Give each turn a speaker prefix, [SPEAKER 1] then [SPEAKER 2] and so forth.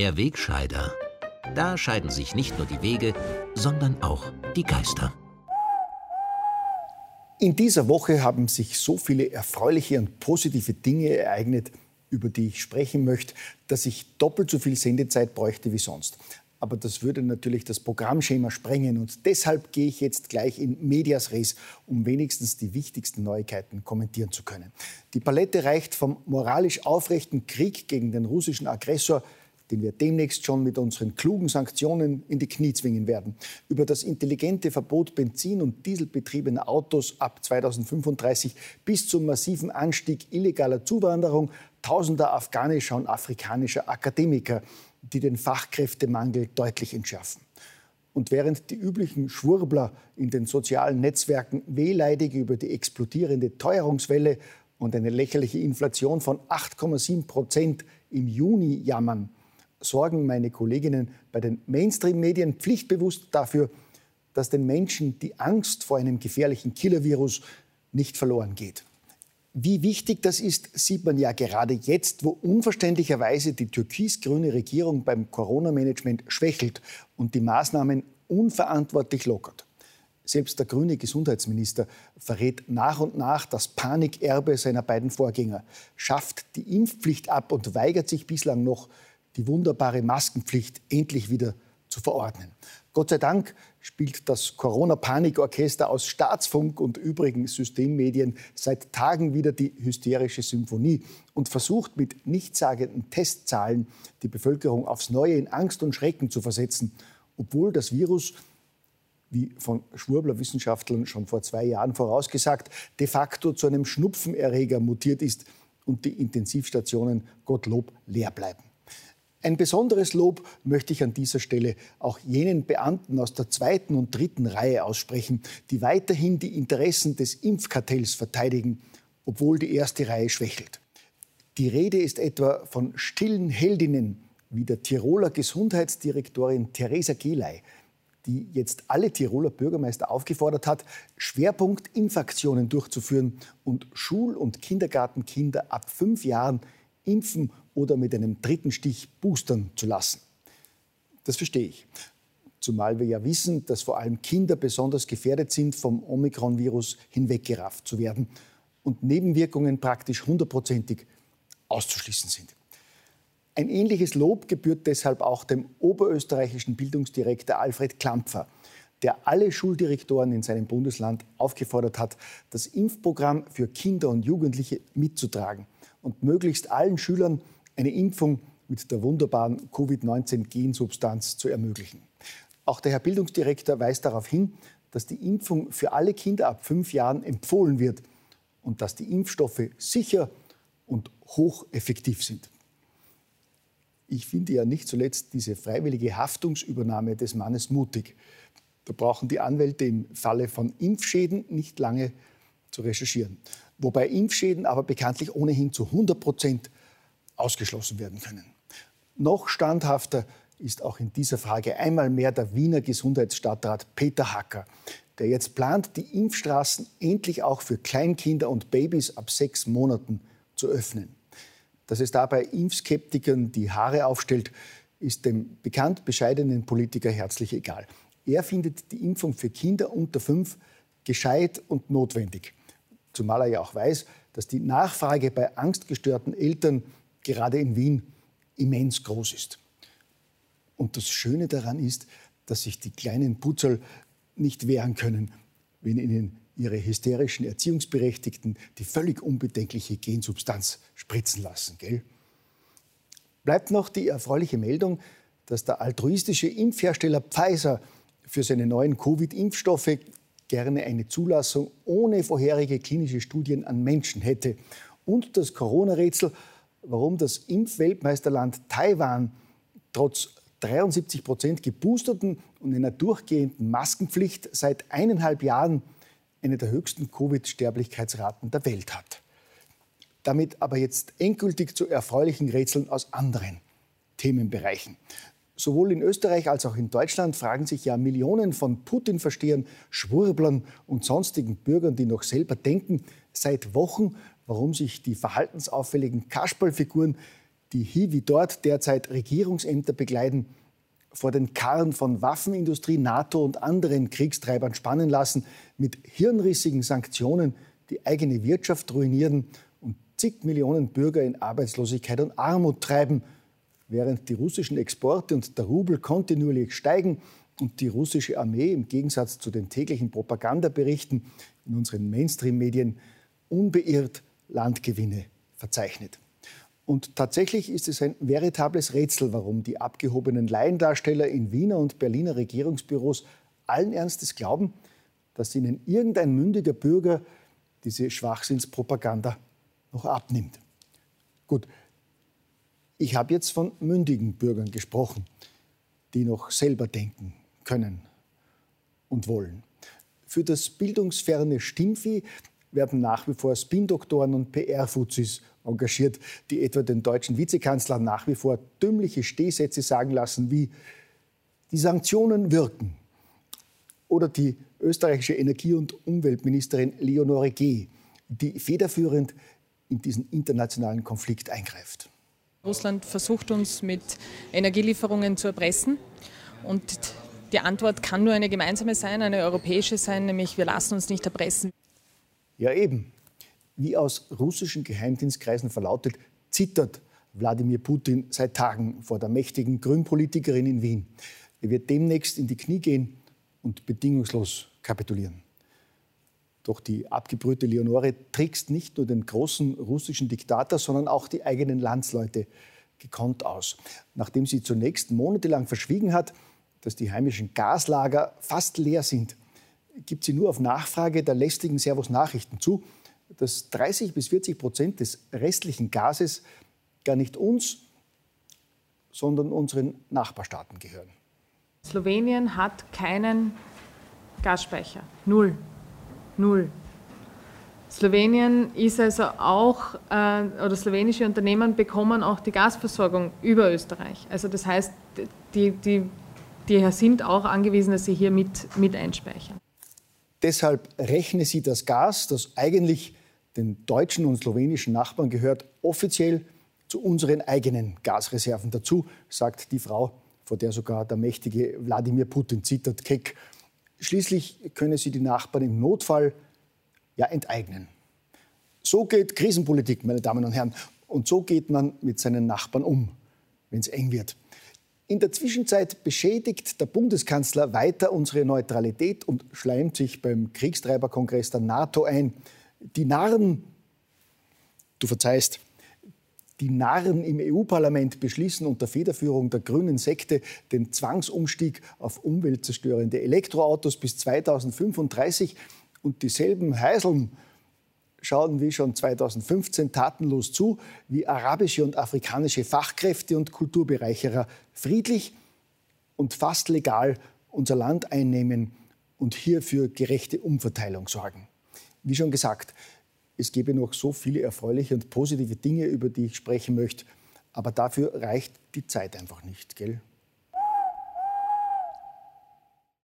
[SPEAKER 1] Der Wegscheider. Da scheiden sich nicht nur die Wege, sondern auch die Geister.
[SPEAKER 2] In dieser Woche haben sich so viele erfreuliche und positive Dinge ereignet, über die ich sprechen möchte, dass ich doppelt so viel Sendezeit bräuchte wie sonst. Aber das würde natürlich das Programmschema sprengen und deshalb gehe ich jetzt gleich in Medias Res, um wenigstens die wichtigsten Neuigkeiten kommentieren zu können. Die Palette reicht vom moralisch aufrechten Krieg gegen den russischen Aggressor den wir demnächst schon mit unseren klugen Sanktionen in die Knie zwingen werden, über das intelligente Verbot Benzin- und Dieselbetriebener Autos ab 2035 bis zum massiven Anstieg illegaler Zuwanderung tausender afghanischer und afrikanischer Akademiker, die den Fachkräftemangel deutlich entschärfen. Und während die üblichen Schwurbler in den sozialen Netzwerken wehleidig über die explodierende Teuerungswelle und eine lächerliche Inflation von 8,7 Prozent im Juni jammern, sorgen meine Kolleginnen bei den Mainstream-Medien pflichtbewusst dafür, dass den Menschen die Angst vor einem gefährlichen Killer-Virus nicht verloren geht. Wie wichtig das ist, sieht man ja gerade jetzt, wo unverständlicherweise die türkis-grüne Regierung beim Corona-Management schwächelt und die Maßnahmen unverantwortlich lockert. Selbst der grüne Gesundheitsminister verrät nach und nach das Panikerbe seiner beiden Vorgänger, schafft die Impfpflicht ab und weigert sich bislang noch, die wunderbare Maskenpflicht endlich wieder zu verordnen. Gott sei Dank spielt das Corona-Panikorchester aus Staatsfunk und übrigen Systemmedien seit Tagen wieder die hysterische Symphonie und versucht mit nichtssagenden Testzahlen die Bevölkerung aufs Neue in Angst und Schrecken zu versetzen, obwohl das Virus, wie von Schwurbler-Wissenschaftlern schon vor zwei Jahren vorausgesagt, de facto zu einem Schnupfenerreger mutiert ist und die Intensivstationen Gottlob leer bleiben. Ein besonderes Lob möchte ich an dieser Stelle auch jenen Beamten aus der zweiten und dritten Reihe aussprechen, die weiterhin die Interessen des Impfkartells verteidigen, obwohl die erste Reihe schwächelt. Die Rede ist etwa von stillen Heldinnen wie der Tiroler Gesundheitsdirektorin Theresa Geley, die jetzt alle Tiroler Bürgermeister aufgefordert hat, Schwerpunkt Impfaktionen durchzuführen und Schul- und Kindergartenkinder ab fünf Jahren impfen oder mit einem dritten Stich boostern zu lassen. Das verstehe ich. Zumal wir ja wissen, dass vor allem Kinder besonders gefährdet sind, vom Omikron-Virus hinweggerafft zu werden und Nebenwirkungen praktisch hundertprozentig auszuschließen sind. Ein ähnliches Lob gebührt deshalb auch dem oberösterreichischen Bildungsdirektor Alfred Klampfer, der alle Schuldirektoren in seinem Bundesland aufgefordert hat, das Impfprogramm für Kinder und Jugendliche mitzutragen und möglichst allen Schülern eine Impfung mit der wunderbaren Covid-19-Gensubstanz zu ermöglichen. Auch der Herr Bildungsdirektor weist darauf hin, dass die Impfung für alle Kinder ab fünf Jahren empfohlen wird und dass die Impfstoffe sicher und hocheffektiv sind. Ich finde ja nicht zuletzt diese freiwillige Haftungsübernahme des Mannes mutig. Da brauchen die Anwälte im Falle von Impfschäden nicht lange zu recherchieren. Wobei Impfschäden aber bekanntlich ohnehin zu 100 Prozent ausgeschlossen werden können. Noch standhafter ist auch in dieser Frage einmal mehr der Wiener Gesundheitsstadtrat Peter Hacker, der jetzt plant, die Impfstraßen endlich auch für Kleinkinder und Babys ab sechs Monaten zu öffnen. Dass es dabei Impfskeptikern die Haare aufstellt, ist dem bekannt bescheidenen Politiker herzlich egal. Er findet die Impfung für Kinder unter fünf gescheit und notwendig. Zumal er ja auch weiß, dass die Nachfrage bei angstgestörten Eltern gerade in Wien immens groß ist. Und das Schöne daran ist, dass sich die kleinen Putzerl nicht wehren können, wenn ihnen ihre hysterischen Erziehungsberechtigten die völlig unbedenkliche Gensubstanz spritzen lassen. Gell? Bleibt noch die erfreuliche Meldung, dass der altruistische Impfhersteller Pfizer für seine neuen Covid-Impfstoffe gerne eine Zulassung ohne vorherige klinische Studien an Menschen hätte. Und das Corona-Rätsel warum das Impfweltmeisterland Taiwan trotz 73 Prozent geboosterten und einer durchgehenden Maskenpflicht seit eineinhalb Jahren eine der höchsten Covid-Sterblichkeitsraten der Welt hat. Damit aber jetzt endgültig zu erfreulichen Rätseln aus anderen Themenbereichen. Sowohl in Österreich als auch in Deutschland fragen sich ja Millionen von Putin-Verstehern, Schwurblern und sonstigen Bürgern, die noch selber denken, seit Wochen, warum sich die verhaltensauffälligen Kasperlfiguren, die hier wie dort derzeit Regierungsämter begleiten, vor den Karren von Waffenindustrie, NATO und anderen Kriegstreibern spannen lassen, mit hirnrissigen Sanktionen die eigene Wirtschaft ruinieren und zig Millionen Bürger in Arbeitslosigkeit und Armut treiben, während die russischen Exporte und der Rubel kontinuierlich steigen und die russische Armee im Gegensatz zu den täglichen Propagandaberichten in unseren Mainstream-Medien unbeirrt Landgewinne verzeichnet. Und tatsächlich ist es ein veritables Rätsel, warum die abgehobenen Laiendarsteller in Wiener und Berliner Regierungsbüros allen Ernstes glauben, dass ihnen irgendein mündiger Bürger diese Schwachsinnspropaganda noch abnimmt. Gut, ich habe jetzt von mündigen Bürgern gesprochen, die noch selber denken können und wollen. Für das bildungsferne Stimmvieh werden nach wie vor Spin-Doktoren und PR-Fuzis engagiert, die etwa den deutschen Vizekanzler nach wie vor dümmliche Stehsätze sagen lassen wie die Sanktionen wirken oder die österreichische Energie- und Umweltministerin Leonore G., die federführend in diesen internationalen Konflikt eingreift.
[SPEAKER 3] Russland versucht uns mit Energielieferungen zu erpressen und die Antwort kann nur eine gemeinsame sein, eine europäische sein, nämlich wir lassen uns nicht erpressen.
[SPEAKER 2] Ja eben, wie aus russischen Geheimdienstkreisen verlautet, zittert Wladimir Putin seit Tagen vor der mächtigen Grünpolitikerin in Wien. Er wird demnächst in die Knie gehen und bedingungslos kapitulieren. Doch die abgebrühte Leonore trickst nicht nur den großen russischen Diktator, sondern auch die eigenen Landsleute gekonnt aus. Nachdem sie zunächst monatelang verschwiegen hat, dass die heimischen Gaslager fast leer sind, gibt sie nur auf Nachfrage der lästigen Servus Nachrichten zu, dass 30 bis 40 Prozent des restlichen Gases gar nicht uns, sondern unseren Nachbarstaaten gehören.
[SPEAKER 3] Slowenien hat keinen Gasspeicher. Null. Null. Slowenien ist also auch, äh, oder slowenische Unternehmen bekommen auch die Gasversorgung über Österreich. Also das heißt, die, die, die sind auch angewiesen, dass sie hier mit, mit einspeichern.
[SPEAKER 2] Deshalb rechne sie das Gas, das eigentlich den deutschen und slowenischen Nachbarn gehört, offiziell zu unseren eigenen Gasreserven dazu, sagt die Frau, vor der sogar der mächtige Wladimir Putin zittert, keck. Schließlich könne sie die Nachbarn im Notfall ja enteignen. So geht Krisenpolitik, meine Damen und Herren. Und so geht man mit seinen Nachbarn um, wenn es eng wird. In der Zwischenzeit beschädigt der Bundeskanzler weiter unsere Neutralität und schleimt sich beim Kriegstreiberkongress der NATO ein. Die Narren, du verzeihst, die Narren im EU-Parlament beschließen unter Federführung der grünen Sekte den Zwangsumstieg auf umweltzerstörende Elektroautos bis 2035 und dieselben Heiseln schauen wie schon 2015 tatenlos zu, wie arabische und afrikanische Fachkräfte und Kulturbereicherer friedlich und fast legal unser Land einnehmen und hier für gerechte Umverteilung sorgen. Wie schon gesagt, es gäbe noch so viele erfreuliche und positive Dinge, über die ich sprechen möchte, aber dafür reicht die Zeit einfach nicht, gell?